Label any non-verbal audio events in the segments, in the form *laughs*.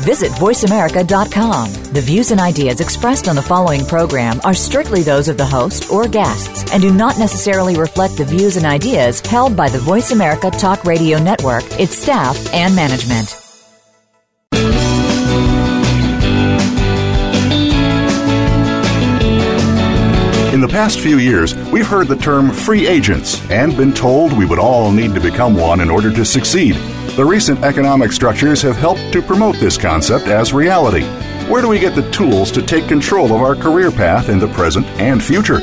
Visit VoiceAmerica.com. The views and ideas expressed on the following program are strictly those of the host or guests and do not necessarily reflect the views and ideas held by the Voice America Talk Radio Network, its staff, and management. In the past few years, we've heard the term free agents and been told we would all need to become one in order to succeed. The recent economic structures have helped to promote this concept as reality. Where do we get the tools to take control of our career path in the present and future?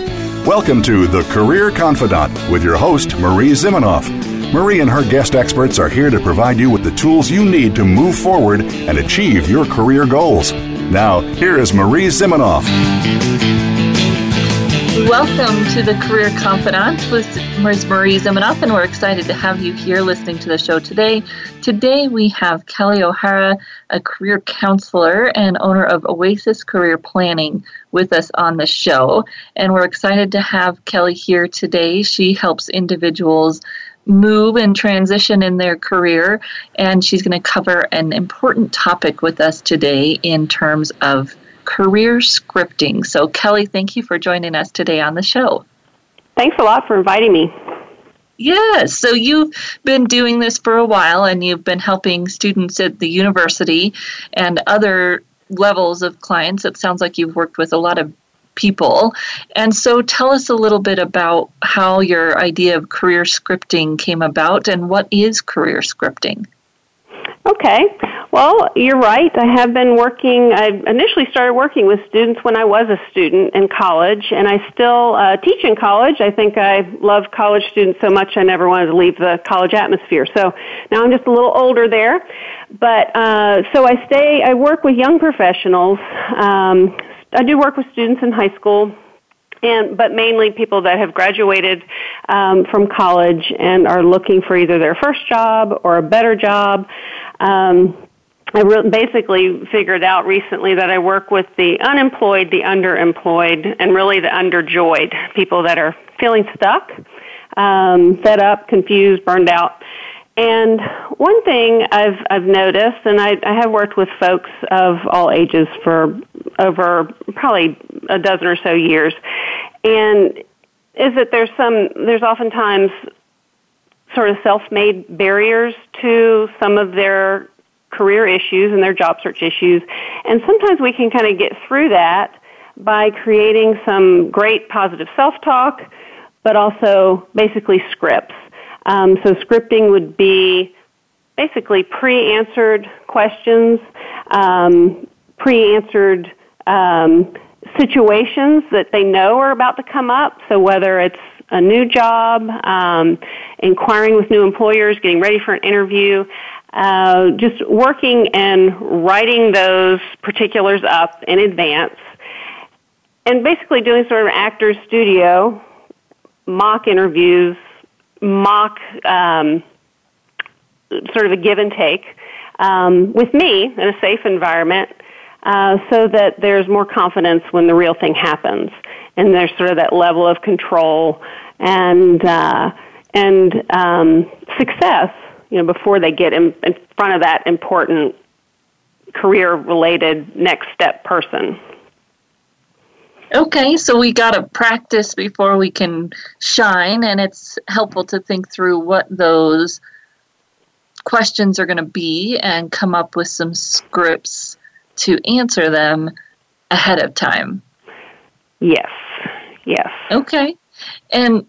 Welcome to The Career Confidante with your host, Marie Zimenoff. Marie and her guest experts are here to provide you with the tools you need to move forward and achieve your career goals. Now, here is Marie Zimenoff. Welcome to the Career Confidante with Ms. Marie Zimenoff, and we're excited to have you here listening to the show today. Today we have Kelley O'Hara, a career counselor and owner of Oasis Career Planning, with us on the show. And we're excited to have Kelley here today. She helps individuals move and transition in their career, and she's going to cover an important topic with us today in terms of career scripting. So, Kelley, thank you for joining us today on the show. Thanks a lot for inviting me. Yes, so you've been doing this for a while and you've been helping students at the university and other levels of clients. It sounds like you've worked with a lot of people. And so tell us a little bit about how your idea of career scripting came about and what is career scripting? Okay. Well, you're right. I have been working, I initially started working with students when I was a student in college, and I still uh, teach in college. I think I love college students so much I never wanted to leave the college atmosphere. So now I'm just a little older there. But uh, so I stay, I work with young professionals. Um, I do work with students in high school, and but mainly people that have graduated um, from college and are looking for either their first job or a better job. Um, I re- basically figured out recently that I work with the unemployed, the underemployed, and really the underjoyed people that are feeling stuck, um, fed up, confused, burned out. And one thing I've I've noticed, and I, I have worked with folks of all ages for over probably a dozen or so years, and is that there's some there's oftentimes sort of self-made barriers to some of their career issues and their job search issues. And sometimes we can kind of get through that by creating some great positive self-talk, but also basically scripts. Um, so scripting would be basically pre-answered questions, um, pre-answered um, situations that they know are about to come up. So whether it's a new job, um, inquiring with new employers, getting ready for an interview, uh, just working and writing those particulars up in advance, and basically doing sort of an actor's studio, mock interviews, mock um, sort of a give and take um, with me in a safe environment. Uh, so that there's more confidence when the real thing happens, and there's sort of that level of control and uh, and um, success you know, before they get in, in front of that important career related next step person. Okay, so we got to practice before we can shine, and it's helpful to think through what those questions are going to be and come up with some scripts to answer them ahead of time. Yes, yes. Okay, and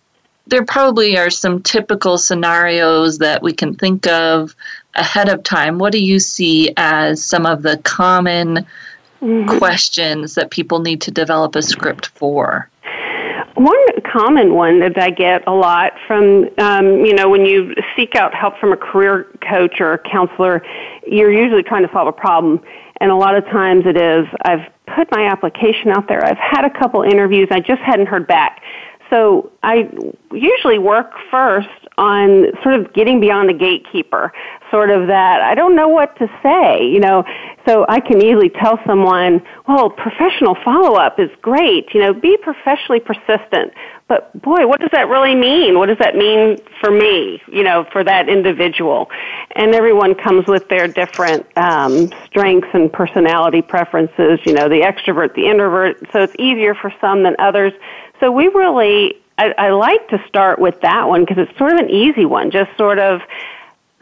there probably are some typical scenarios that we can think of ahead of time. What do you see as some of the common mm-hmm. questions that people need to develop a script for? One common one that I get a lot from, um, you know, when you seek out help from a career coach or a counselor, you're usually trying to solve a problem. And a lot of times it is, I've put my application out there, I've had a couple interviews, I just hadn't heard back. so I usually work first on sort of getting beyond the gatekeeper, sort of that I don't know what to say, you know. So I can easily tell someone, well, professional follow up is great, you know, be professionally persistent. But boy, what does that really mean? What does that mean for me, you know, for that individual? And everyone comes with their different um, strengths and personality preferences, you know, the extrovert, the introvert. So it's easier for some than others. So we really I, I like to start with that one because it's sort of an easy one. Just sort of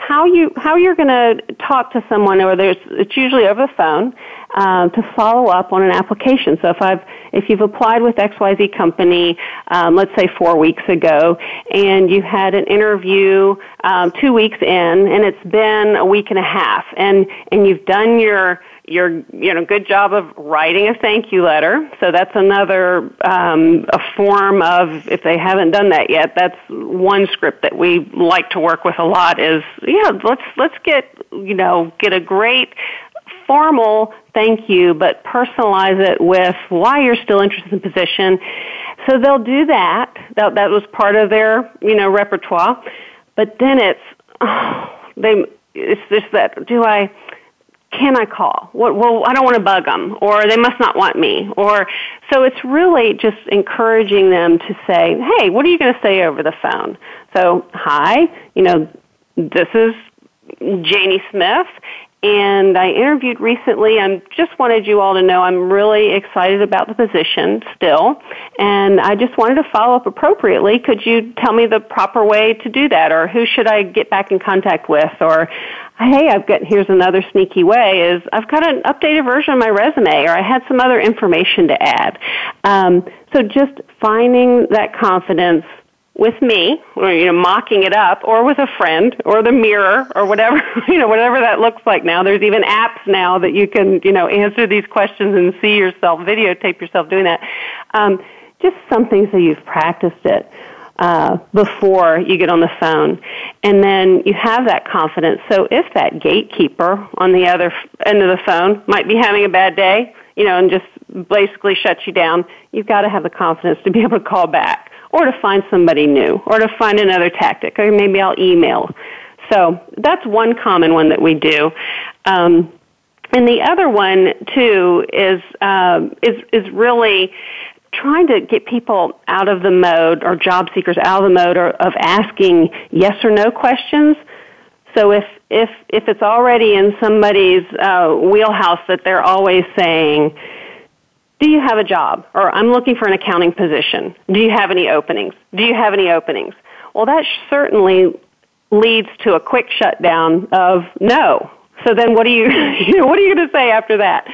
how you how you're going to talk to someone, or there's it's usually over the phone uh, to follow up on an application. So if I've if you've applied with XYZ company, um, let's say four weeks ago, and you had an interview um, two weeks in, and it's been a week and a half, and and you've done your your you know good job of writing a thank you letter. So that's another um, a form of if they haven't done that yet that's one script that we like to work with a lot is yeah let's let's get you know get a great formal thank you but personalize it with why you're still interested in the position. So they'll do that. That that was part of their you know repertoire. But then it's oh, *sighs* they it's just that do i can I call? What, well, I don't want to bug them, or they must not want me, or so it's really just encouraging them to say, "Hey, what are you going to say over the phone?" So, hi, you know, this is Janie Smith, and I interviewed recently. I just wanted you all to know I'm really excited about the position still, and I just wanted to follow up appropriately. Could you tell me the proper way to do that, or who should I get back in contact with, or hey, I've got here's another sneaky way is I've got an updated version of my resume, or I had some other information to add. Um, so just finding that confidence with me, or you know, mocking it up, or with a friend, or the mirror, or whatever *laughs* you know, whatever that looks like. Now, there's even apps now that you can you know answer these questions and see yourself, videotape yourself doing that. Um, just something so you've practiced it uh, before you get on the phone. And then you have that confidence. So if that gatekeeper on the other end of the phone might be having a bad day, you know, and just basically shuts you down, you've got to have the confidence to be able to call back or to find somebody new or to find another tactic or maybe I'll email. So that's one common one that we do. Um, and the other one too is um, is is really trying to get people out of the mode or job seekers out of the mode or, of asking yes or no questions. So if if if it's already in somebody's uh, wheelhouse that they're always saying, "Do you have a job?" or "I'm looking for an accounting position. Do you have any openings? Do you have any openings?" Well, that certainly leads to a quick shutdown of no. So then, what you, you *laughs* what are you going to say after that?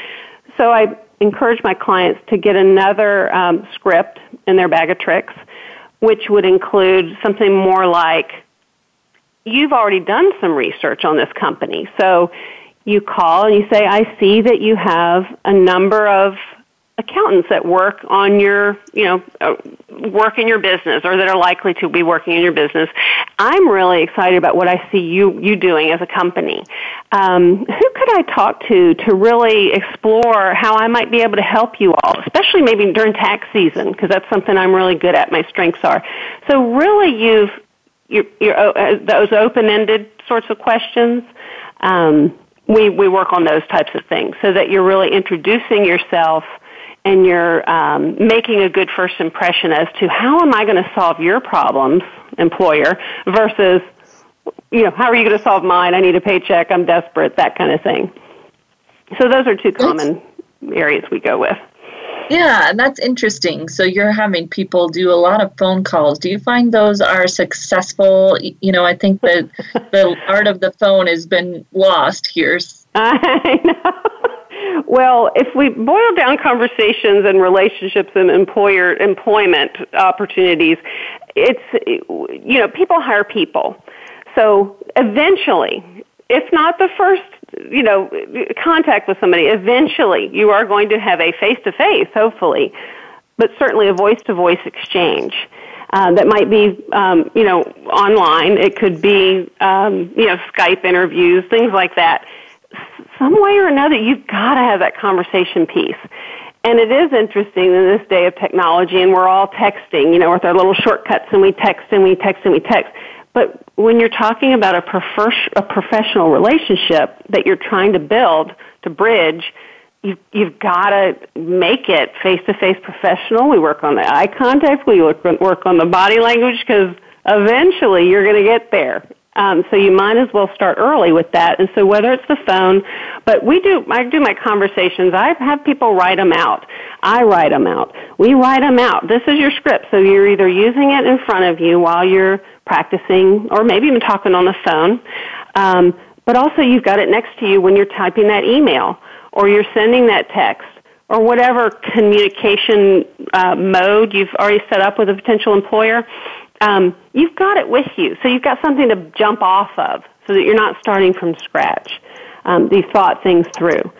So I encourage my clients to get another um, script in their bag of tricks, which would include something more like, you've already done some research on this company. So you call and you say, I see that you have a number of accountants that work on your, you know, uh, work in your business or that are likely to be working in your business. I'm really excited about what I see you you doing as a company. Um, who could I talk to to really explore how I might be able to help you all, especially maybe during tax season because that's something I'm really good at. My strengths are. So really, you've you're, you're, uh, those open-ended sorts of questions. Um, we we work on those types of things so that you're really introducing yourself and you're um, making a good first impression as to how am I going to solve your problems, employer, versus, you know, how are you going to solve mine? I need a paycheck. I'm desperate. That kind of thing. So those are two common areas we go with. Yeah, and that's interesting. So you're having people do a lot of phone calls. Do you find those are successful? You know, I think that *laughs* the art of the phone has been lost here. I know. Well, if we boil down conversations and relationships and employer employment opportunities, it's you know people hire people. So eventually, if not the first, you know, contact with somebody, eventually you are going to have a face to face, hopefully, but certainly a voice to voice exchange. Uh, that might be, um, you know, online. It could be, um, you know, Skype interviews, things like that some way or another, you've got to have that conversation piece. And it is interesting in this day of technology, and we're all texting, you know, with our little shortcuts, and we text and we text and we text. But when you're talking about a, prefer- a professional relationship that you're trying to build, to bridge, you've, you've got to make it face to face professional. We work on the eye contact, we work on the body language because eventually you're going to get there. Um, so you might as well start early with that. And so whether it's the phone, but we do, I do my conversations. I have people write them out. I write them out. We write them out. This is your script. So you're either using it in front of you while you're practicing or maybe even talking on the phone. Um, but also you've got it next to you when you're typing that email or you're sending that text or whatever communication uh, mode you've already set up with a potential employer um, you've got it with you. So you've got something to jump off of so that you're not starting from scratch. Um, you've thought things through.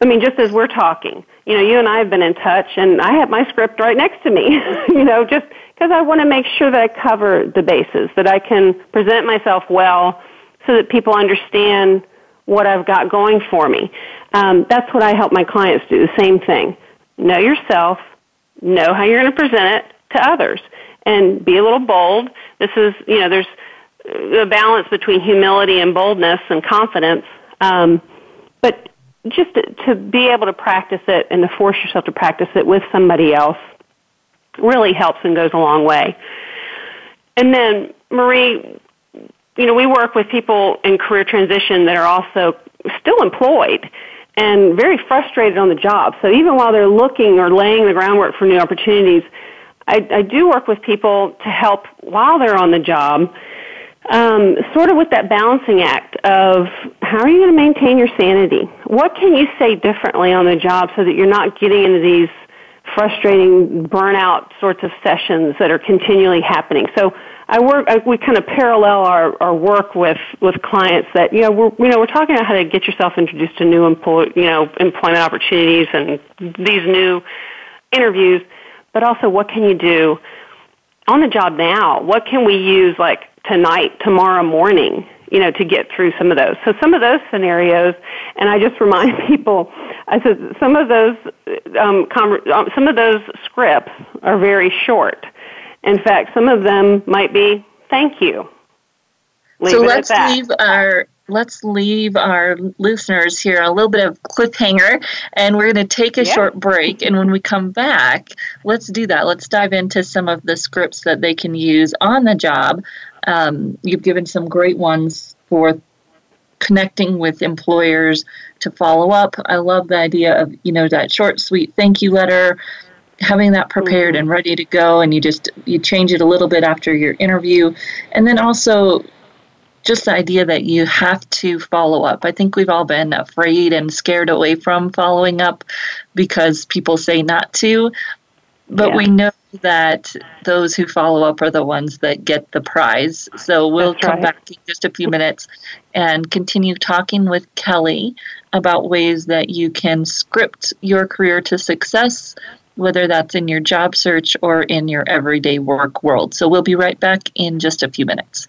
I mean, just as we're talking, you know, you and I have been in touch, and I have my script right next to me, *laughs* you know, just because I want to make sure that I cover the bases, that I can present myself well so that people understand what I've got going for me. Um, that's what I help my clients do, the same thing. Know yourself, know how you're going to present it to others and be a little bold. This is, you know, there's a balance between humility and boldness and confidence. Um, but just to, to be able to practice it and to force yourself to practice it with somebody else really helps and goes a long way. And then, Marie, you know, we work with people in career transition that are also still employed and very frustrated on the job. So even while they're looking or laying the groundwork for new opportunities, I, I do work with people to help while they're on the job, um, sort of with that balancing act of how are you going to maintain your sanity? What can you say differently on the job so that you're not getting into these frustrating burnout sorts of sessions that are continually happening? So I work. I, we kind of parallel our, our work with with clients that you know we're you know we're talking about how to get yourself introduced to new employ you know employment opportunities and these new interviews but also what can you do on the job now? What can we use like tonight, tomorrow morning, you know, to get through some of those? So some of those scenarios, and I just *laughs* remind people, I said some of those, um, com- um, some of those scripts are very short. In fact, some of them might be thank you. Leave so let's leave our let's leave our listeners here a little bit of cliffhanger and we're going to take a yeah. short break and when we come back let's do that let's dive into some of the scripts that they can use on the job um, you've given some great ones for connecting with employers to follow up i love the idea of you know that short sweet thank you letter having that prepared mm-hmm. and ready to go and you just you change it a little bit after your interview and then also just the idea that you have to follow up. I think we've all been afraid and scared away from following up because people say not to. But yeah. we know that those who follow up are the ones that get the prize. So we'll That's come right. back in just a few minutes and continue talking with Kelley about ways that you can script your career to success, whether that's in your job search or in your everyday work world. So we'll be right back in just a few minutes.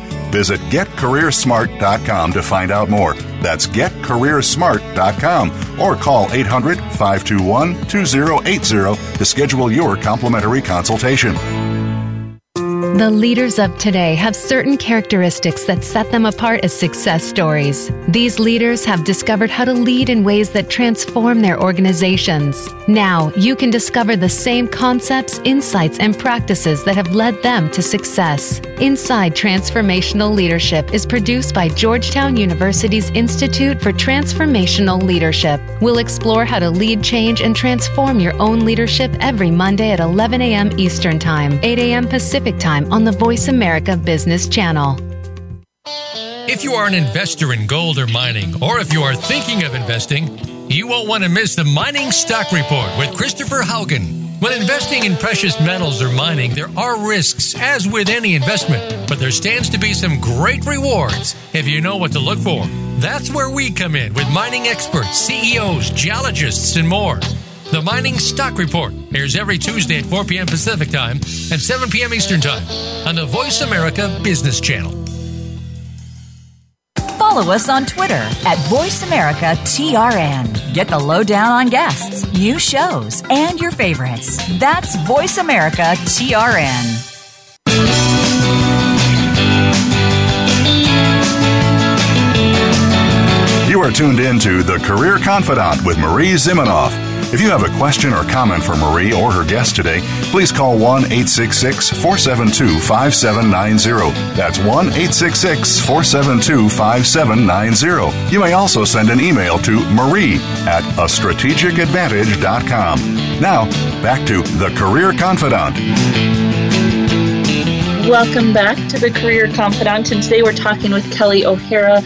Visit getcareersmart.com to find out more. That's getcareersmart.com or call 800 521 2080 to schedule your complimentary consultation. The leaders of today have certain characteristics that set them apart as success stories. These leaders have discovered how to lead in ways that transform their organizations. Now you can discover the same concepts, insights, and practices that have led them to success. Inside Transformational Leadership is produced by Georgetown University's Institute for Transformational Leadership. We'll explore how to lead change and transform your own leadership every Monday at 11 a.m. Eastern Time, 8 a.m. Pacific Time on the Voice America Business Channel. If you are an investor in gold or mining, or if you are thinking of investing, you won't want to miss the Mining Stock Report with Christopher Haugen. When investing in precious metals or mining, there are risks, as with any investment, but there stands to be some great rewards if you know what to look for. That's where we come in with mining experts, CEOs, geologists, and more. The Mining Stock Report airs every Tuesday at 4 p.m. Pacific Time and 7 p.m. Eastern Time on the Voice America Business Channel follow us on Twitter at VoiceAmericaTRN. Get the lowdown on guests, new shows, and your favorites. That's VoiceAmericaTRN. You are tuned in to The Career Confidante with Marie Zimenoff. If you have a question or comment for Marie or her guest today, please call 1 866 472 5790. That's 1 866 472 5790. You may also send an email to marie at a strategic strategicadvantage.com. Now, back to The Career Confidante. Welcome back to the Career Confidante, and today we're talking with Kelley O'Hara,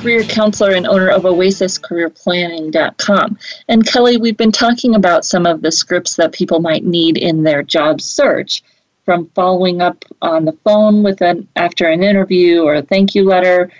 career counselor and owner of OasisCareerPlanning.com. And Kelley, we've been talking about some of the scripts that people might need in their job search, from following up on the phone with an after an interview or a thank you letter,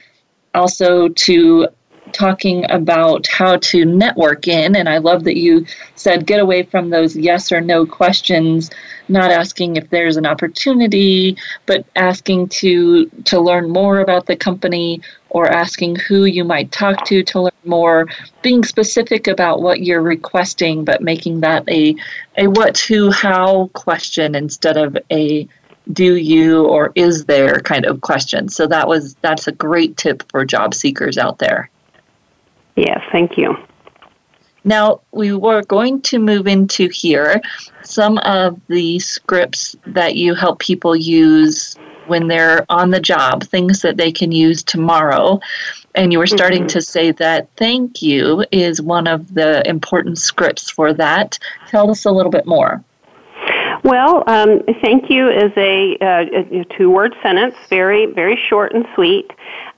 also to talking about how to network in. And I love that you said get away from those yes or no questions, not asking if there's an opportunity, but asking to to learn more about the company or asking who you might talk to to learn more, being specific about what you're requesting, but making that a a what, who, how question instead of a do you or is there kind of question. So that was that's a great tip for job seekers out there. Yes, thank you. Now, we were going to move into here some of the scripts that you help people use when they're on the job, things that they can use tomorrow. And you were starting mm-hmm. to say that thank you is one of the important scripts for that. Tell us a little bit more. Well, um, thank you is a, uh, a two word sentence, very, very short and sweet.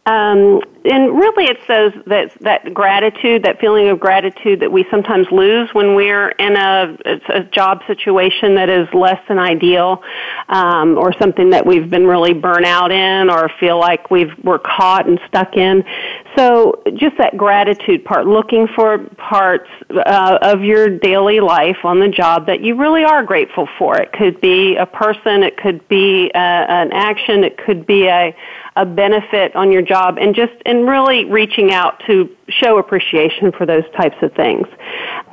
Um, and really, it's those that that gratitude, that feeling of gratitude that we sometimes lose when we're in a, a job situation that is less than ideal, um, or something that we've been really burnt out in, or feel like we've we're caught and stuck in. So, just that gratitude part, looking for parts uh, of your daily life on the job that you really are grateful for. It could be a person, it could be uh, an action, it could be a a benefit on your job and just and really reaching out to show appreciation for those types of things.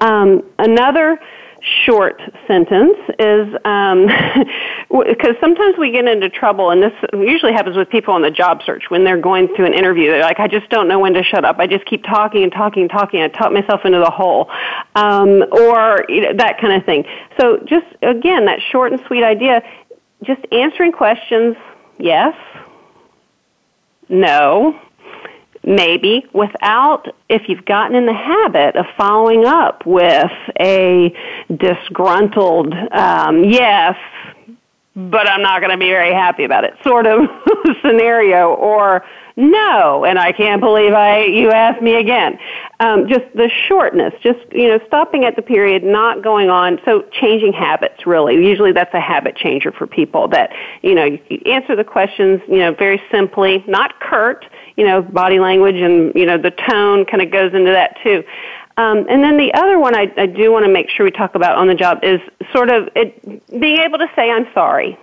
Um, another short sentence is because um, *laughs* sometimes we get into trouble, and this usually happens with people on the job search when they're going through an interview. They're like, I just don't know when to shut up. I just keep talking and talking and talking. I talk myself into the hole, um, or you know, that kind of thing. So, just again, that short and sweet idea, just answering questions, yes, no. Maybe without, if you've gotten in the habit of following up with a disgruntled, um, yes, but I'm not going to be very happy about it sort of *laughs* scenario, or no, and I can't believe I you asked me again. Um, just the shortness, just you know, stopping at the period, not going on. So changing habits, really. Usually, that's a habit changer for people. That you know, you answer the questions, you know, very simply, not curt. You know, body language and you know the tone kind of goes into that too. Um, and then the other one I, I do want to make sure we talk about on the job is sort of it, being able to say I'm sorry,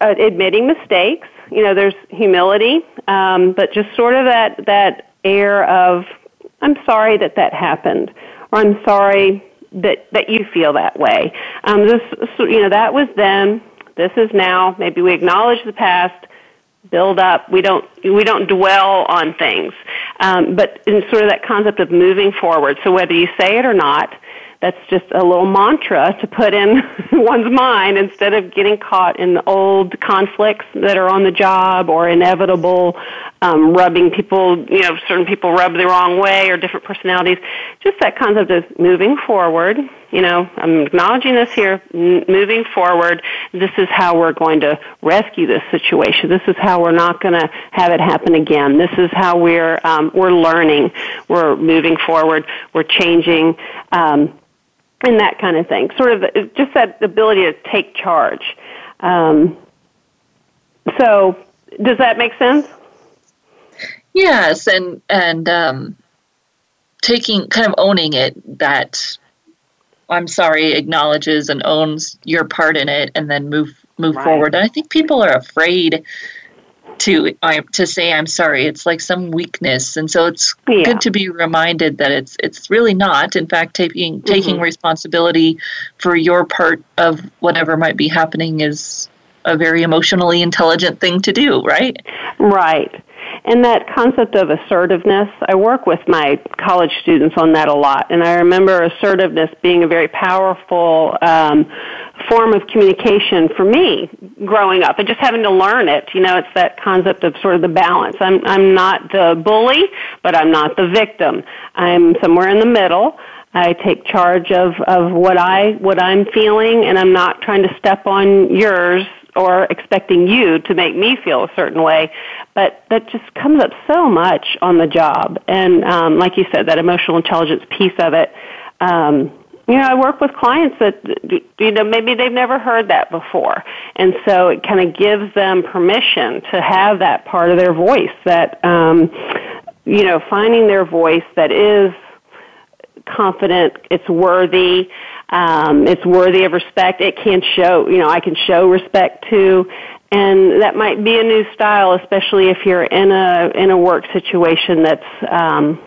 uh, admitting mistakes you know, there's humility, um, but just sort of that that air of I'm sorry that that happened, or I'm sorry that that you feel that way. Um, this, you know, that was then. This is now. Maybe we acknowledge the past, build up. We don't we don't dwell on things, um, but in sort of that concept of moving forward. So whether you say it or not, that's just a little mantra to put in *laughs* one's mind instead of getting caught in the old conflicts that are on the job or inevitable um, rubbing people, you know, certain people rub the wrong way or different personalities. Just that concept of moving forward. You know, I'm acknowledging this here, moving forward. This is how we're going to rescue this situation. This is how we're not going to have it happen again. This is how we're um, we're learning. We're moving forward. We're changing. Um, and that kind of thing. Sort of just that ability to take charge. Um, so, does that make sense? Yes, and and um, taking kind of owning it that I'm sorry acknowledges and owns your part in it, and then move move right. forward. And I think people are afraid to I, to say I'm sorry. It's like some weakness, and so it's yeah. good to be reminded that it's it's really not. In fact, taking mm-hmm. taking responsibility for your part of whatever might be happening is a very emotionally intelligent thing to do, right? Right. And that concept of assertiveness, I work with my college students on that a lot. And I remember assertiveness being a very powerful um, form of communication for me growing up and just having to learn it. You know, it's that concept of sort of the balance. I'm, I'm not the bully, but I'm not the victim. I'm somewhere in the middle. I take charge of, of what I what I'm feeling and I'm not trying to step on yours or expecting you to make me feel a certain way. But that just comes up so much on the job. And um, like you said, that emotional intelligence piece of it. Um, you know, I work with clients that, you know, maybe they've never heard that before. And so it kind of gives them permission to have that part of their voice that, um, you know, finding their voice that is confident, it's worthy, um, it's worthy of respect. It can show, you know, I can show respect to, and that might be a new style, especially if you're in a in a work situation that's um,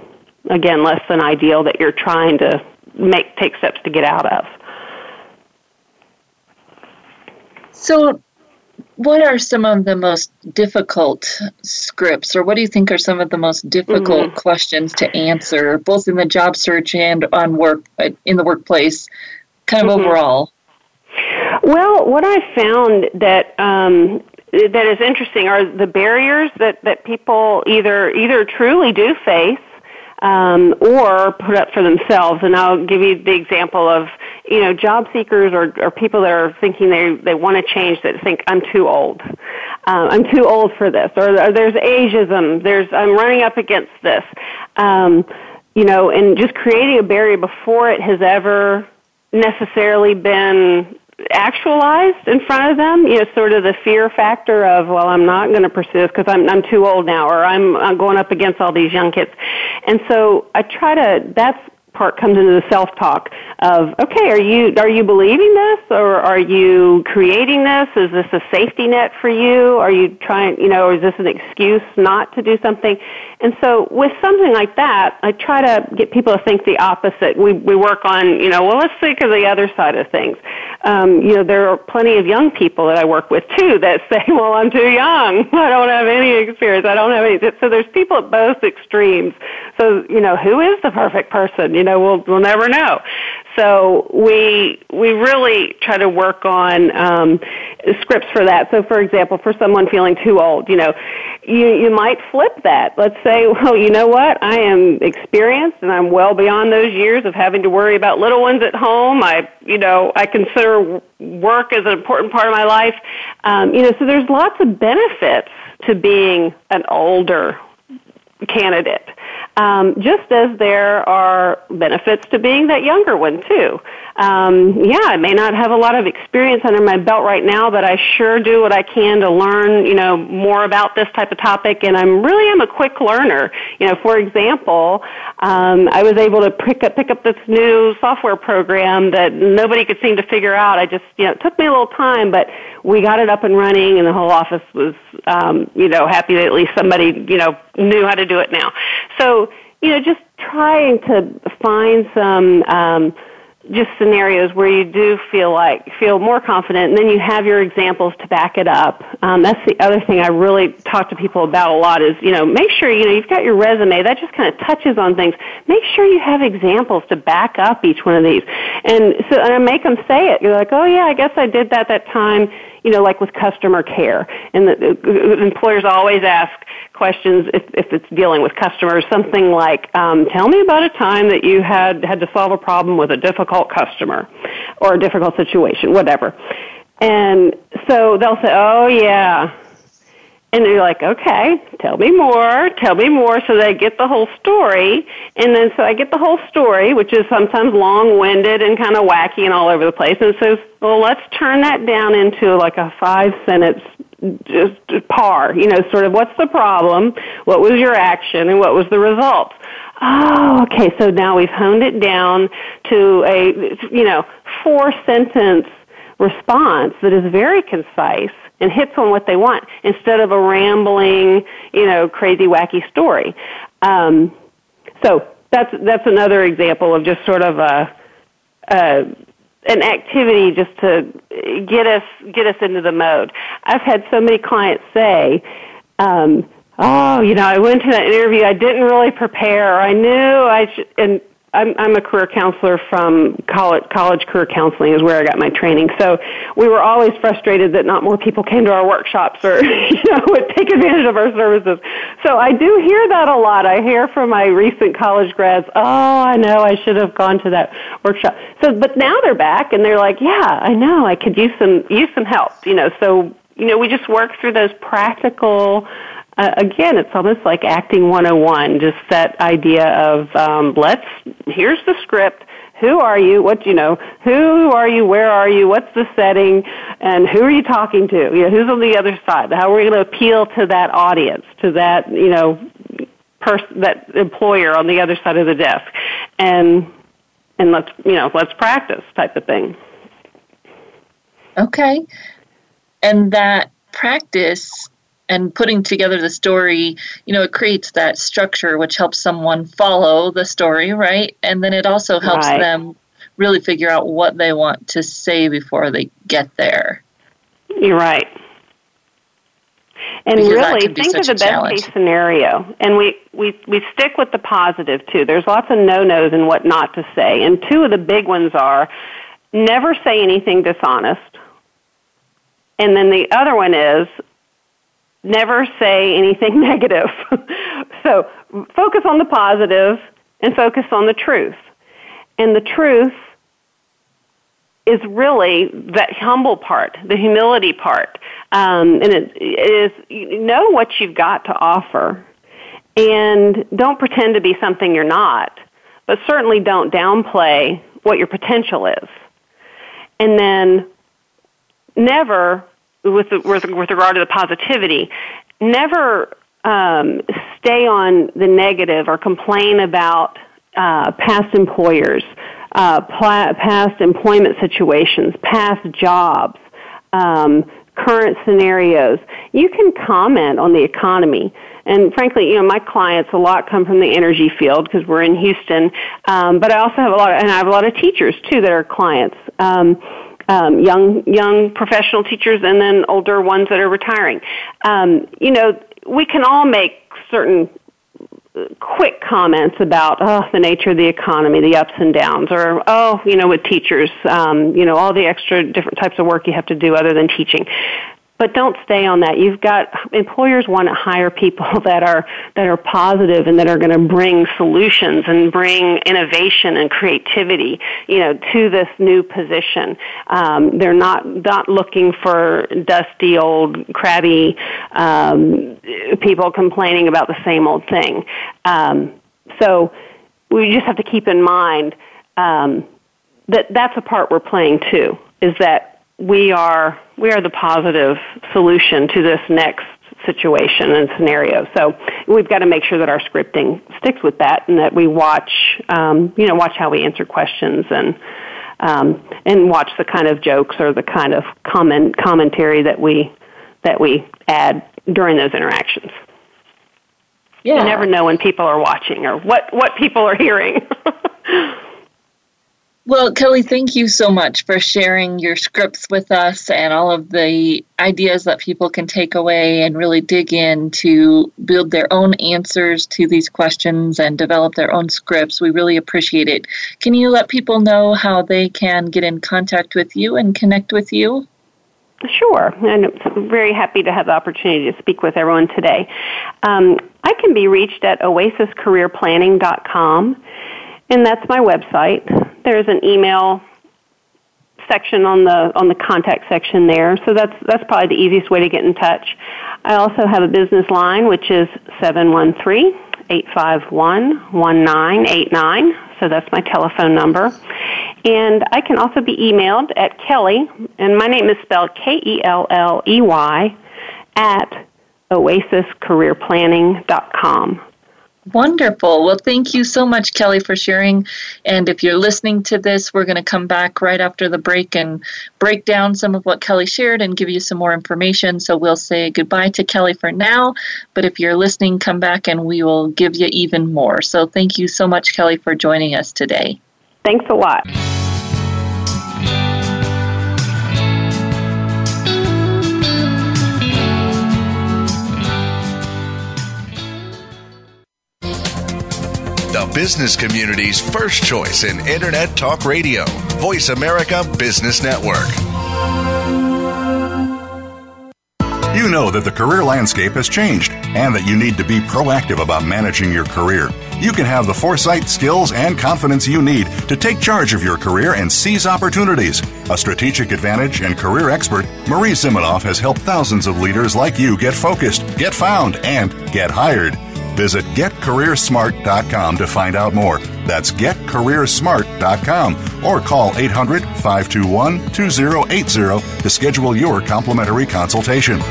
again less than ideal that you're trying to make take steps to get out of. So, what are some of the most difficult scripts, or what do you think are some of the most difficult mm-hmm. questions to answer, both in the job search and on work in the workplace, kind of mm-hmm. overall? Well, what I found that um, that is interesting are the barriers that that people either either truly do face um, or put up for themselves. And I'll give you the example of you know job seekers or, or people that are thinking they they want to change that think I'm too old, uh, I'm too old for this, or, or there's ageism, there's I'm running up against this. Um, you know, and just creating a barrier before it has ever necessarily been actualized in front of them. You know, sort of the fear factor of, well, I'm not going to pursue this because I'm I'm too old now, or I'm, I'm going up against all these young kids. And so I try to. That's part comes into the self talk of okay are you are you believing this or are you creating this? Is this a safety net for you? Are you trying you know is this an excuse not to do something? And so with something like that i try to get people to think the opposite. We we work on you know well let's think of the other side of things. Um, you know there are plenty of young people that i work with too that *laughs* say well i'm too young. *laughs* I don't have any experience. I don't have any so there's people at both extremes so you know who is the perfect person you know we'll we'll never know. So we we really try to work on um, scripts for that. So, for example, for someone feeling too old, you know, you you might flip that. Let's say, *laughs* well, you know what? I am experienced and I'm well beyond those years of having to worry about little ones at home. I you know I consider work as an important part of my life. Um, you know, so there's lots of benefits to being an older candidate. Um, just as there are benefits to being that younger one too. Um, yeah, I may not have a lot of experience under my belt right now, but I sure do what I can to learn, you know, more about this type of topic. And I'm really am a quick learner. You know, for example, um, I was able to pick up pick up this new software program that nobody could seem to figure out. I just, you know, it took me a little time, but we got it up and running, and the whole office was, um, you know, happy that at least somebody, you know, knew how to do it now. So, you know, just trying to find some um, just scenarios where you do feel like feel more confident, and then you have your examples to back it up. Um, that's the other thing I really talk to people about a lot is you know make sure you know you've got your resume that just kind of touches on things. Make sure you have examples to back up each one of these, and so and I make them say it. You're like, oh yeah, I guess I did that that time you know, like with customer care. And the, uh, employers always ask questions if, if it's dealing with customers, something like, um, tell me about a time that you had, had to solve a problem with a difficult customer or a difficult situation, whatever. And so they'll say, oh yeah, and they're like, okay, tell me more, tell me more, so they get the whole story. And then so I get the whole story, which is sometimes long-winded and kind of wacky and all over the place. And says, well, let's turn that down into like a five-sentence just par, you know, sort of what's the problem, what was your action, and what was the result. Oh, okay, so now we've honed it down to a, you know, four-sentence response that is very concise and hits on what they want instead of a rambling, you know, crazy wacky story. Um, so that's that's another example of just sort of a, a an activity just to get us get us into the mode. I've had so many clients say, um, "Oh, you know, I went to that interview. I didn't really prepare. I knew I should." And I'm, I'm a career counselor from college, college career counseling is where I got my training. So we were always frustrated that not more people came to our workshops or, *laughs* you know, would take advantage of our services. So I do hear that a lot. I hear from my recent college grads, oh, I know I should have gone to that workshop. So, but now they're back and they're like, yeah, I know I could use some, use some help, you know, so, you know, we just work through those practical, uh, again, it's almost like acting 101, just that idea of um, let's, here's the script, who are you? What you know? Who are you? Where are you? What's the setting? And who are you talking to? You know, who's on the other side? How are we going to appeal to that audience, to that you know, person, that employer on the other side of the desk? And and let's you know, let's practice type of thing. Okay, and that practice and putting together the story, you know, it creates that structure which helps someone follow the story, right? And then it also helps right. them really figure out what they want to say before they get there. You're right. And because really think of the best challenge. case scenario. And we, we, we stick with the positive too. There's lots of no nos and what not to say. And two of the big ones are never say anything dishonest. And then the other one is never say anything *laughs* negative. so focus on the positive and focus on the truth. And the truth is really that humble part, the humility part. Um, and it is know what you've got to offer. And don't pretend to be something you're not, but certainly don't downplay what your potential is. And then never with, with, with regard to the positivity, never um, stay on the negative or complain about uh, past employers, uh, past employment situations, past jobs, um, current scenarios. You can comment on the economy. And frankly, you know, my clients a lot come from the energy field because we're in Houston. Um, but I also have a lot, of, and I have a lot of teachers too that are clients. Um, um, young young professional teachers and then older ones that are retiring. Um, you know, we can all make certain quick comments about oh the nature of the economy, the ups and downs, or oh you know with teachers, um, you know all the extra different types of work you have to do other than teaching but don't stay on that. You've got employers want to hire people *laughs* that are that are positive and that are going to bring solutions and bring innovation and creativity, you know, to this new position. Um, they're not not looking for dusty old crabby um, people complaining about the same old thing. Um, so we just have to keep in mind um, that that's a part we're playing too. Is that we are we are the positive solution to this next situation and scenario. So we've got to make sure that our scripting sticks with that, and that we watch, um, you know, watch how we answer questions and um, and watch the kind of jokes or the kind of comment commentary that we that we add during those interactions. Yeah. You never know when people are watching or what what people are hearing. *laughs* Well, Kelley, thank you so much for sharing your scripts with us and all of the ideas that people can take away and really dig in to build their own answers to these questions and develop their own scripts. We really appreciate it. Can you let people know how they can get in contact with you and connect with you? Sure, and I'm very happy to have the opportunity to speak with everyone today. Um, I can be reached at oasiscareerplanning.com, and that's my website there's an email section on the on the contact section there. So that's that's probably the easiest way to get in touch. I also have a business line which is 713-851-1989. So that's my telephone number. And I can also be emailed at Kelley, and my name is spelled K E L L E Y at oasiscareerplanning.com. Wonderful. Well, thank you so much, Kelley, for sharing. And if you're listening to this, we're going to come back right after the break and break down some of what Kelley shared and give you some more information. So we'll say goodbye to Kelley for now. But if you're listening, come back and we will give you even more. So thank you so much, Kelley, for joining us today. Thanks a lot. The business community's first choice in Internet Talk Radio, Voice America Business Network. You know that the career landscape has changed and that you need to be proactive about managing your career. You can have the foresight, skills, and confidence you need to take charge of your career and seize opportunities. A strategic advantage and career expert, Marie Zimenoff has helped thousands of leaders like you get focused, get found, and get hired. Visit getcareersmart.com to find out more. That's getcareersmart.com or call 800 521 2080 to schedule your complimentary consultation.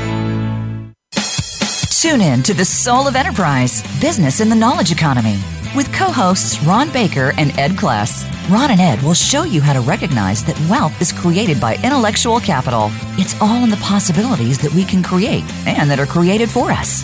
Tune in to the Soul of Enterprise Business in the Knowledge Economy with co hosts Ron Baker and Ed Kless. Ron and Ed will show you how to recognize that wealth is created by intellectual capital. It's all in the possibilities that we can create and that are created for us.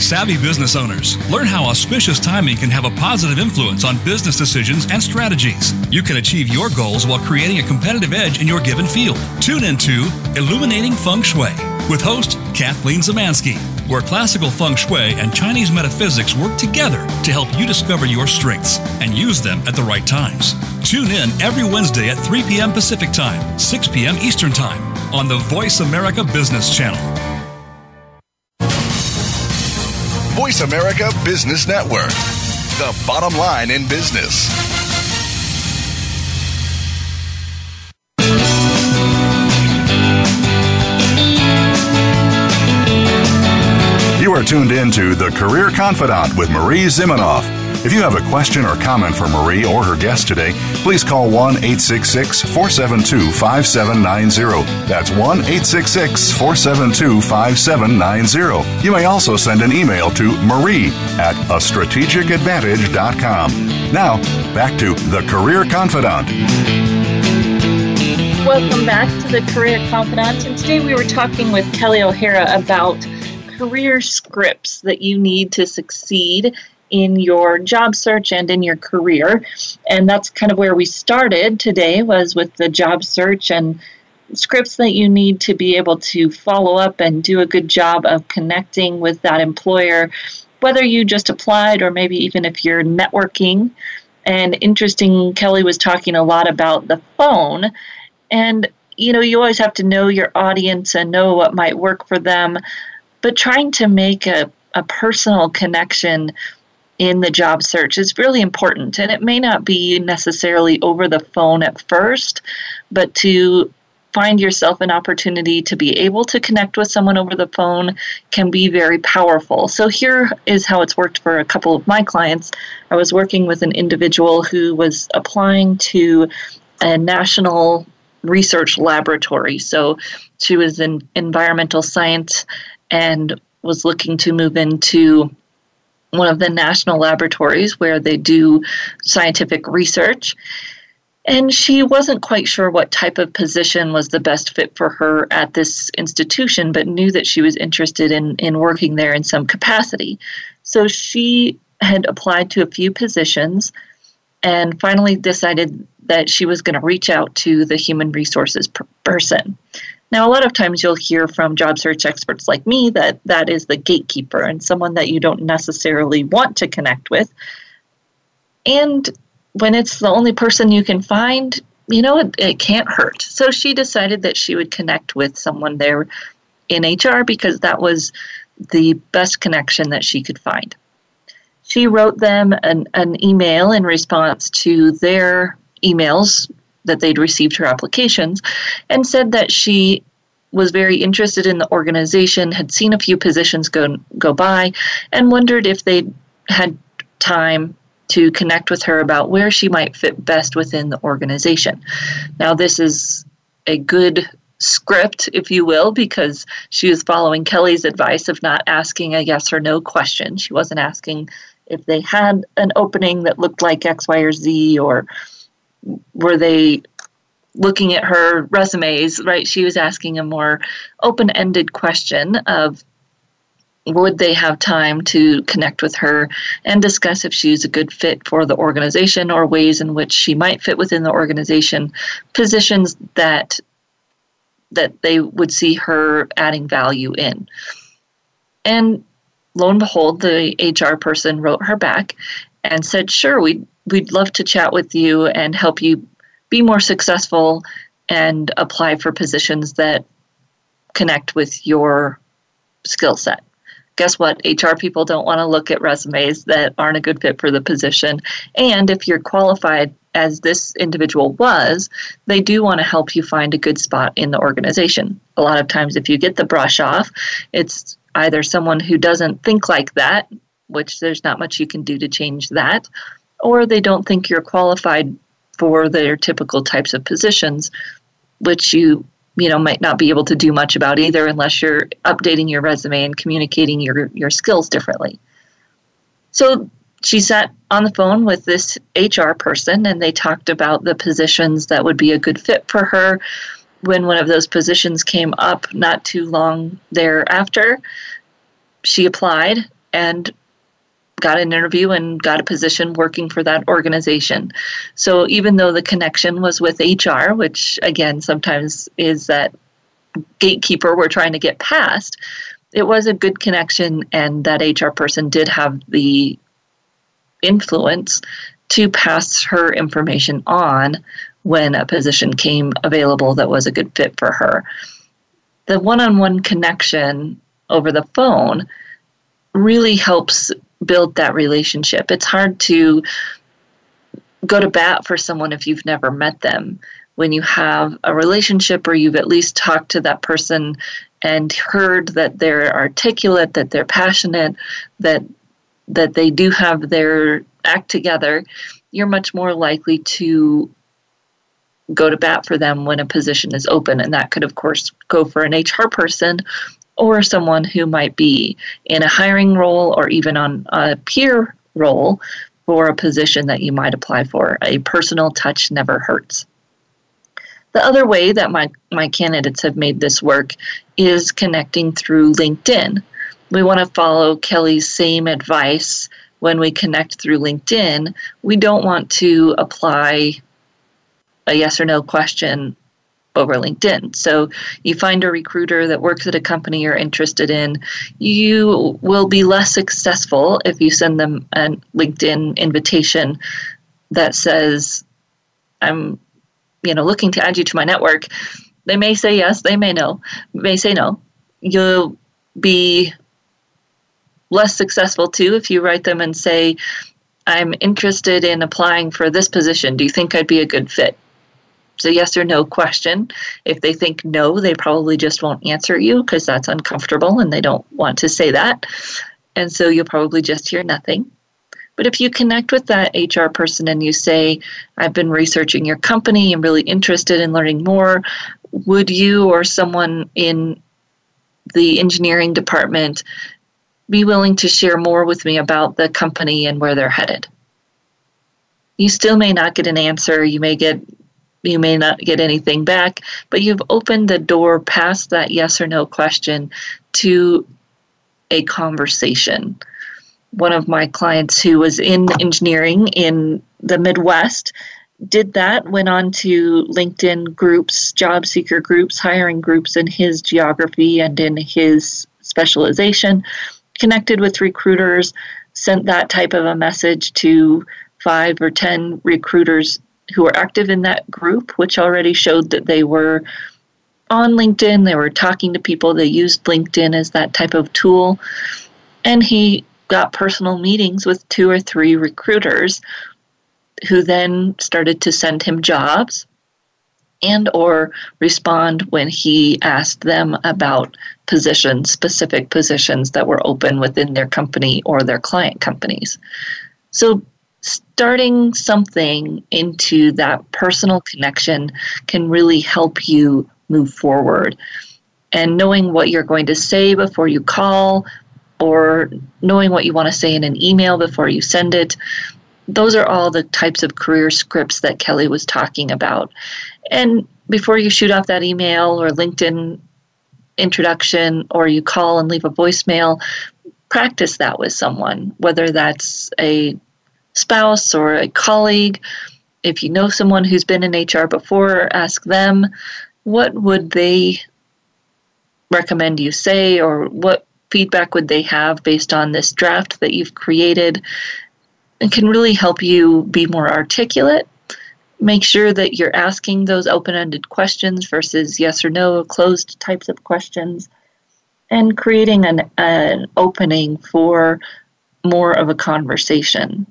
Savvy business owners, learn how auspicious timing can have a positive influence on business decisions and strategies. You can achieve your goals while creating a competitive edge in your given field. Tune into Illuminating Feng Shui with host Kathleen Zemansky, where classical feng shui and Chinese metaphysics work together to help you discover your strengths and use them at the right times. Tune in every Wednesday at 3 p.m. Pacific Time, 6 p.m. Eastern Time on the Voice America Business Channel. Voice America Business Network, the bottom line in business. You are tuned in to The Career Confidante with Marie Zimenoff. If you have a question or comment for Marie or her guest today, please call 1 866 472 5790. That's 1 866 472 5790. You may also send an email to marie at a strategicadvantage.com. Now, back to The Career Confidante. Welcome back to The Career Confidante. And today we were talking with Kelley O'Hara about career scripts that you need to succeed in your job search and in your career. And that's kind of where we started today was with the job search and scripts that you need to be able to follow up and do a good job of connecting with that employer, whether you just applied or maybe even if you're networking. And interesting, Kelley was talking a lot about the phone. And, you know, you always have to know your audience and know what might work for them, but trying to make a, a personal connection in the job search is really important. And it may not be necessarily over the phone at first, but to find yourself an opportunity to be able to connect with someone over the phone can be very powerful. So, here is how it's worked for a couple of my clients. I was working with an individual who was applying to a national research laboratory. So, she was in environmental science and was looking to move into one of the national laboratories where they do scientific research. And she wasn't quite sure what type of position was the best fit for her at this institution, but knew that she was interested in, in working there in some capacity. So she had applied to a few positions and finally decided that she was going to reach out to the human resources per- person. Now, a lot of times you'll hear from job search experts like me that that is the gatekeeper and someone that you don't necessarily want to connect with. And when it's the only person you can find, you know, it, it can't hurt. So she decided that she would connect with someone there in HR because that was the best connection that she could find. She wrote them an, an email in response to their emails that they'd received her applications and said that she was very interested in the organization, had seen a few positions go go by, and wondered if they had time to connect with her about where she might fit best within the organization. Now, this is a good script, if you will, because she was following Kelley's advice of not asking a yes or no question. She wasn't asking if they had an opening that looked like X, Y, or Z, or were they looking at her resumes, right? She was asking a more open ended question of would they have time to connect with her and discuss if she's a good fit for the organization or ways in which she might fit within the organization positions that that they would see her adding value in and lo and behold the hr person wrote her back and said sure we'd, we'd love to chat with you and help you be more successful and apply for positions that connect with your skill set guess what? HR people don't want to look at resumes that aren't a good fit for the position. And if you're qualified as this individual was, they do want to help you find a good spot in the organization. A lot of times, if you get the brush off, it's either someone who doesn't think like that, which there's not much you can do to change that, or they don't think you're qualified for their typical types of positions, which you you know might not be able to do much about either unless you're updating your resume and communicating your your skills differently. So she sat on the phone with this HR person and they talked about the positions that would be a good fit for her when one of those positions came up not too long thereafter. She applied and got an interview and got a position working for that organization. So even though the connection was with HR, which again sometimes is that gatekeeper we're trying to get past, it was a good connection, and that HR person did have the influence to pass her information on when a position came available that was a good fit for her. The one on one connection over the phone really helps build that relationship. It's hard to go to bat for someone if you've never met them. When you have a relationship or you've at least talked to that person and heard that they're articulate, that they're passionate, that that they do have their act together, you're much more likely to go to bat for them when a position is open. And that could, of course, go for an HR person or someone who might be in a hiring role or even on a peer role for a position that you might apply for. A personal touch never hurts. The other way that my, my candidates have made this work is connecting through LinkedIn. We want to follow Kelley's same advice when we connect through LinkedIn. We don't want to apply a yes or no question over LinkedIn. So you find a recruiter that works at a company you're interested in. You will be less successful if you send them a LinkedIn invitation that says, I'm, you know, looking to add you to my network. They may say yes, they may no, may say no. You'll be less successful too if you write them and say, I'm interested in applying for this position. Do you think I'd be a good fit? It's a yes or no question. If they think no, they probably just won't answer you because that's uncomfortable and they don't want to say that. And so you'll probably just hear nothing. But if you connect with that HR person and you say, I've been researching your company, I'm really interested in learning more, would you or someone in the engineering department be willing to share more with me about the company and where they're headed. You still may not get an answer. You may get you may not get anything back, but you've opened the door past that yes or no question to a conversation. One of my clients who was in engineering in the Midwest did that, went on to LinkedIn groups, job seeker groups, hiring groups in his geography and in his specialization, connected with recruiters, sent that type of a message to five or 10 recruiters who were active in that group, which already showed that they were on LinkedIn, they were talking to people, they used LinkedIn as that type of tool. And he got personal meetings with two or three recruiters who then started to send him jobs and or respond when he asked them about positions specific positions that were open within their company or their client companies so starting something into that personal connection can really help you move forward. And knowing what you're going to say before you call, or knowing what you want to say in an email before you send it, those are all the types of career scripts that Kelley was talking about. And before you shoot off that email or LinkedIn introduction, or you call and leave a voicemail, practice that with someone, whether that's a spouse or a colleague. If you know someone who's been in HR before, ask them what would they recommend you say or what feedback would they have based on this draft that you've created. It can really help you be more articulate. Make sure that you're asking those open ended questions versus yes or no, closed types of questions, and creating an, an opening for more of a conversation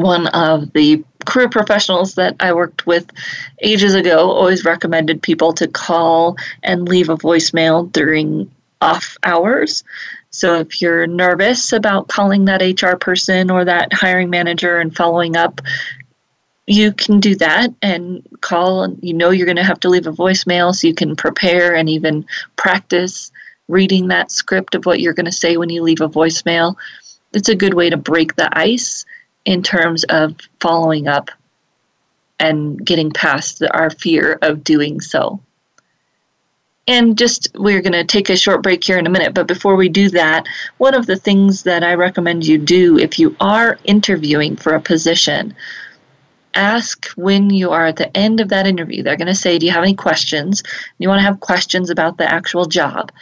one of the career professionals that I worked with ages ago always recommended people to call and leave a voicemail during off hours. So if you're nervous about calling that HR person or that hiring manager and following up, you can do that and call and you know you're going to have to leave a voicemail so you can prepare and even practice reading that script of what you're going to say when you leave a voicemail. It's a good way to break the ice in terms of following up and getting past our fear of doing so. And just, we're going to take a short break here in a minute, but before we do that, one of the things that I recommend you do if you are interviewing for a position, ask when you are at the end of that interview. They're going to say, Do you have any questions? You want to have questions about the actual job,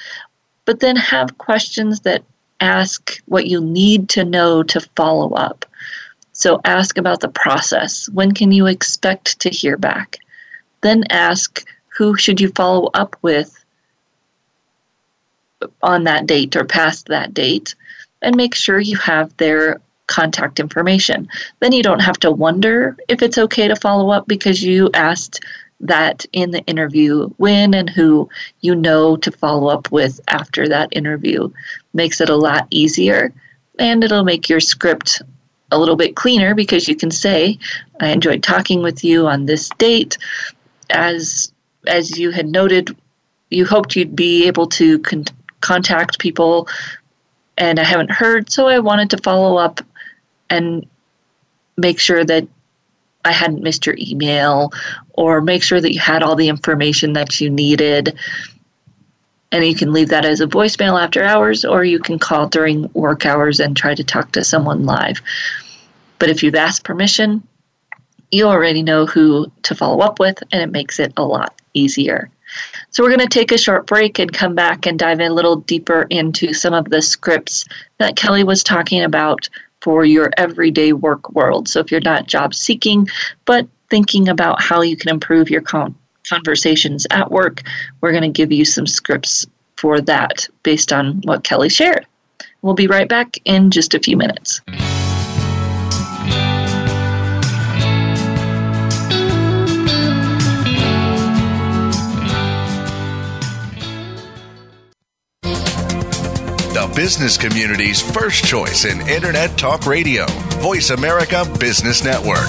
but then have questions that ask what you need to know to follow up. So ask about the process. When can you expect to hear back? Then ask who should you follow up with on that date or past that date and make sure you have their contact information. Then you don't have to wonder if it's okay to follow up because you asked that in the interview when and who you know to follow up with after that interview. Makes it a lot easier and it'll make your script a little bit cleaner because you can say, I enjoyed talking with you on this date. As as you had noted, you hoped you'd be able to con- contact people, and I haven't heard, so I wanted to follow up and make sure that I hadn't missed your email or make sure that you had all the information that you needed. And you can leave that as a voicemail after hours, or you can call during work hours and try to talk to someone live. But if you've asked permission, you already know who to follow up with, and it makes it a lot easier. So, we're going to take a short break and come back and dive a little deeper into some of the scripts that Kelley was talking about for your everyday work world. So, if you're not job seeking, but thinking about how you can improve your con- conversations at work, we're going to give you some scripts for that based on what Kelley shared. We'll be right back in just a few minutes. The business community's first choice in Internet Talk Radio, Voice America Business Network.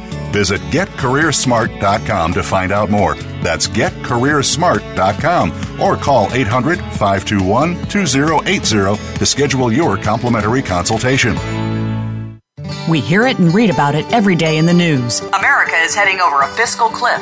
Visit getcareersmart.com to find out more. That's getcareersmart.com or call 800 521 2080 to schedule your complimentary consultation. We hear it and read about it every day in the news. America is heading over a fiscal cliff.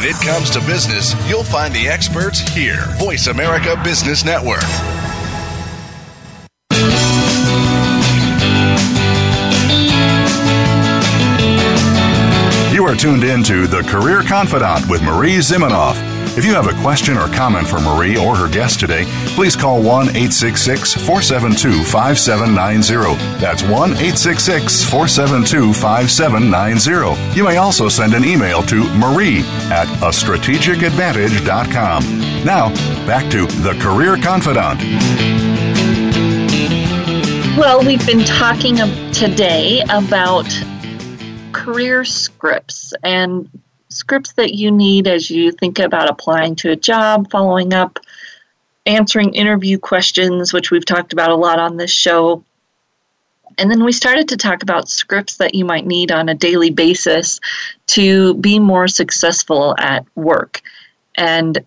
When it comes to business, you'll find the experts here. Voice America Business Network. You are tuned in to The Career Confidante with Marie Zimenoff. If you have a question or comment for Marie or her guest today, please call 1 866 472 5790. That's 1 866 472 5790. You may also send an email to marie at a strategicadvantage.com. Now, back to The Career Confidante. Well, we've been talking today about career scripts and scripts that you need as you think about applying to a job, following up, answering interview questions, which we've talked about a lot on this show. And then we started to talk about scripts that you might need on a daily basis to be more successful at work. And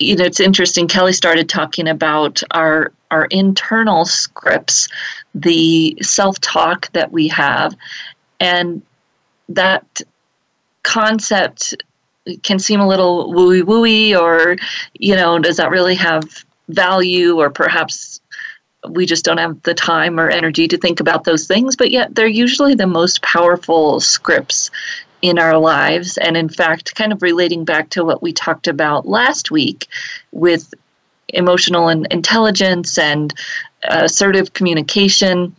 you know, it's interesting. Kelley started talking about our our internal scripts, the self-talk that we have, and that concept can seem a little wooey wooey or you know does that really have value? Or perhaps we just don't have the time or energy to think about those things but yet they're usually the most powerful scripts in our lives. And in fact kind of relating back to what we talked about last week with emotional and intelligence and assertive communication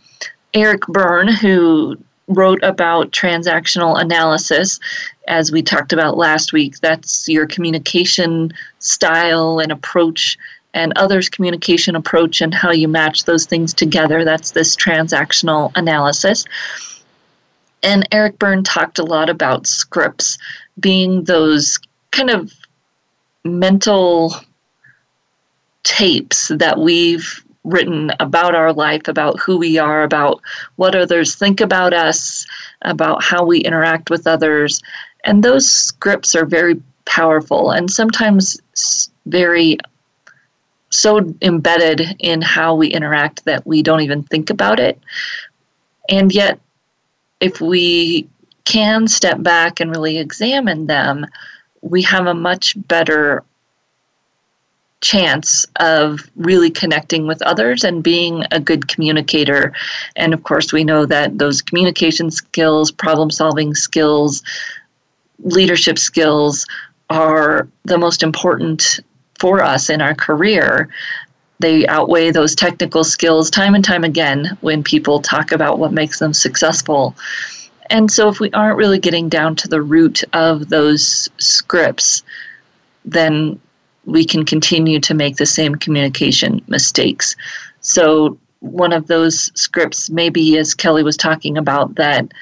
eric berne who wrote about transactional analysis, as we talked about last week. That's your communication style and approach, and others' communication approach, and how you match those things together. That's this transactional analysis. And Eric Berne talked a lot about scripts being those kind of mental tapes that we've written about our life, about who we are, about what others think about us, about how we interact with others. And those scripts are very powerful and sometimes very so embedded in how we interact that we don't even think about it. And yet, if we can step back and really examine them, we have a much better chance of really connecting with others and being a good communicator. And of course, we know that those communication skills, problem solving skills, leadership skills are the most important for us in our career. They outweigh those technical skills time and time again when people talk about what makes them successful. And so, if we aren't really getting down to the root of those scripts, then we can continue to make the same communication mistakes. So, one of those scripts, maybe as Kelley was talking about, that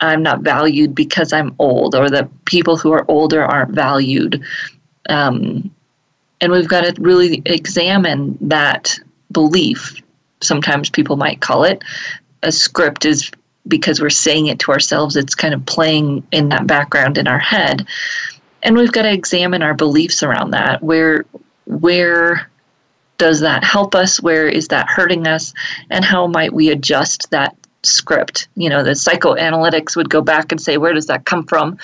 I'm not valued because I'm old, or that people who are older aren't valued. Um, and we've got to really examine that belief, sometimes people might call it, a script is because we're saying it to ourselves, it's kind of playing in that background in our head. And we've got to examine our beliefs around that. Where where does that help us? Where is that hurting us? And how might we adjust that script? You know, the psychoanalytics would go back and say, where does that come from?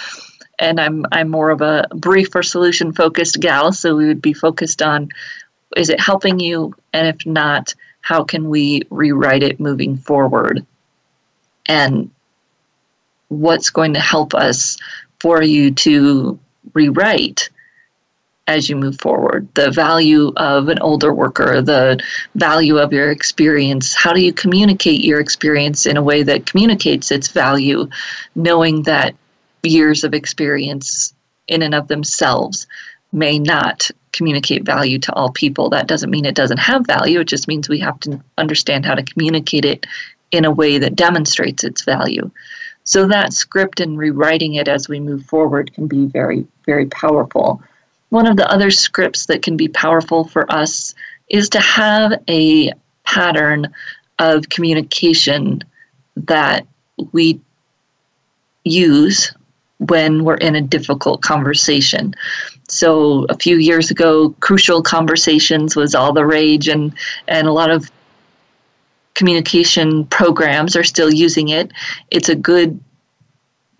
And I'm I'm more of a brief or solution focused gal, so we would be focused on is it helping you? And if not, how can we rewrite it moving forward? And what's going to help us for you to rewrite as you move forward. The value of an older worker the value of your experience. How do you communicate your experience in a way that communicates its value knowing that years of experience in and of themselves may not communicate value to all people? That doesn't mean it doesn't have value. It just means we have to understand how to communicate it in a way that demonstrates its value. So that script and rewriting it as we move forward can be very very powerful one of the other scripts that can be powerful for us is to have a pattern of communication that we use when we're in a difficult conversation. So a few years ago, crucial conversations was all the rage, and and a lot of communication programs are still using it. It's a good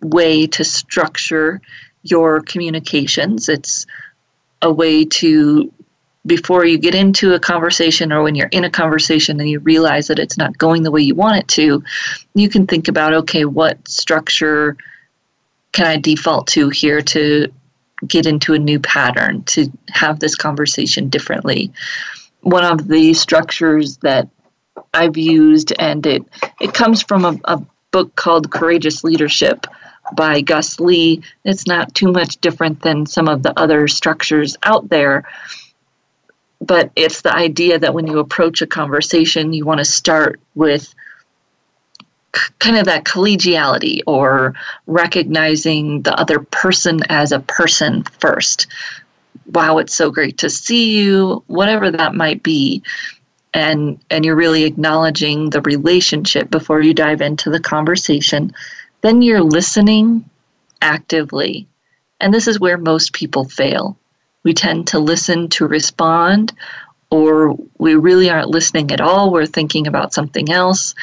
way to structure your communications. It's a way to before you get into a conversation or when you're in a conversation and you realize that it's not going the way you want it to, you can think about okay, what structure can I default to here to get into a new pattern, to have this conversation differently? One of the structures that I've used, and it, it comes from a, a book called Courageous Leadership by Gus Lee. It's not too much different than some of the other structures out there. But it's the idea that when you approach a conversation, you want to start with kind of that collegiality or recognizing the other person as a person first. Wow, it's so great to see you, whatever that might be. And and you're really acknowledging the relationship before you dive into the conversation then you're listening actively. And this is where most people fail. We tend to listen to respond, or we really aren't listening at all. We're thinking about something else.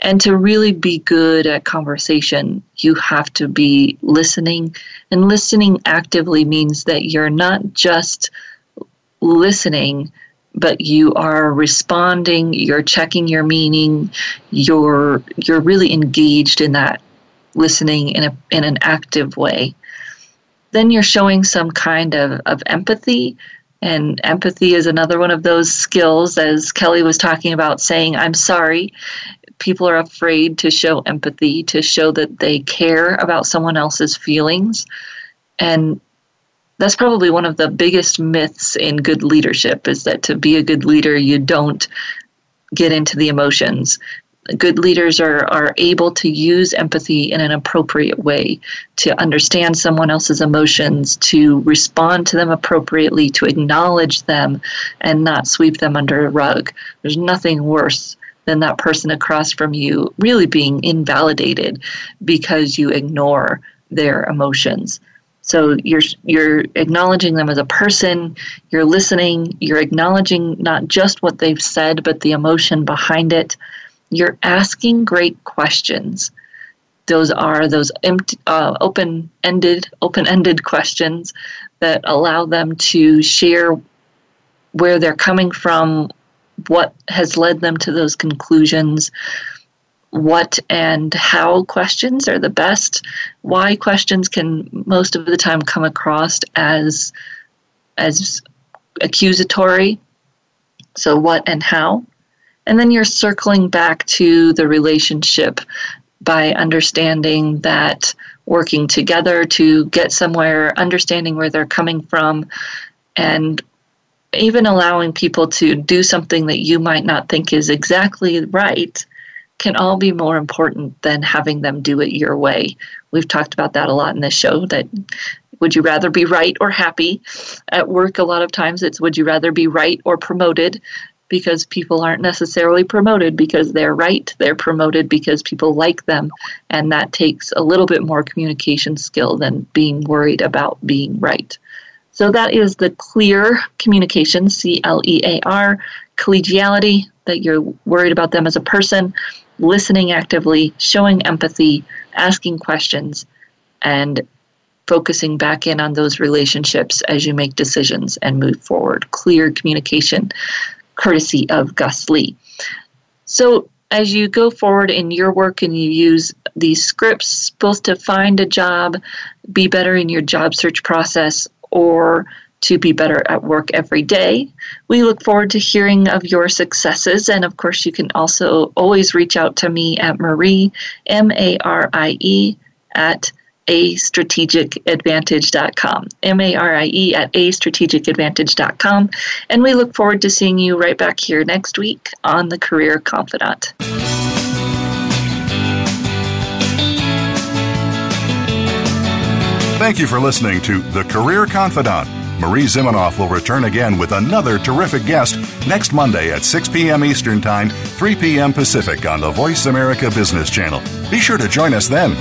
And to really be good at conversation, you have to be listening. And listening actively means that you're not just listening, but you are responding, you're checking your meaning, you're you're really engaged in that listening in, a, in an active way. Then you're showing some kind of, of empathy. And empathy is another one of those skills, as Kelley was talking about, saying, I'm sorry. People are afraid to show empathy, to show that they care about someone else's feelings. And that's probably one of the biggest myths in good leadership is that to be a good leader, you don't get into the emotions good leaders are, are able to use empathy in an appropriate way to understand someone else's emotions, to respond to them appropriately, to acknowledge them, and not sweep them under a rug. There's nothing worse than that person across from you really being invalidated because you ignore their emotions. So you're you're acknowledging them as a person, you're listening, you're acknowledging not just what they've said but the emotion behind it you're asking great questions. Those are those empty, uh, open-ended, open-ended questions that allow them to share where they're coming from, what has led them to those conclusions, what and how questions are the best. Why questions can most of the time come across as as accusatory. So what and how and then you're circling back to the relationship by understanding that working together to get somewhere, understanding where they're coming from, and even allowing people to do something that you might not think is exactly right can all be more important than having them do it your way. We've talked about that a lot in this show that would you rather be right or happy? At work, a lot of times it's would you rather be right or promoted? Because people aren't necessarily promoted because they're right. They're promoted because people like them. And that takes a little bit more communication skill than being worried about being right. So that is the clear communication, C L E A R, collegiality, that you're worried about them as a person, listening actively, showing empathy, asking questions, and focusing back in on those relationships as you make decisions and move forward. Clear communication, courtesy of Gus Lee. So, as you go forward in your work and you use these scripts both to find a job, be better in your job search process, or to be better at work every day. We look forward to hearing of your successes. And of course, you can also always reach out to me at Marie, M A R I E, at a strategicadvantage.com. M A R I E at a strategicadvantage.com. And we look forward to seeing you right back here next week on The Career Confidante. Thank you for listening to The Career Confidante. Marie Zimenoff will return again with another terrific guest next Monday at 6 p.m. Eastern Time, 3 p.m. Pacific on the Voice America Business Channel. Be sure to join us then.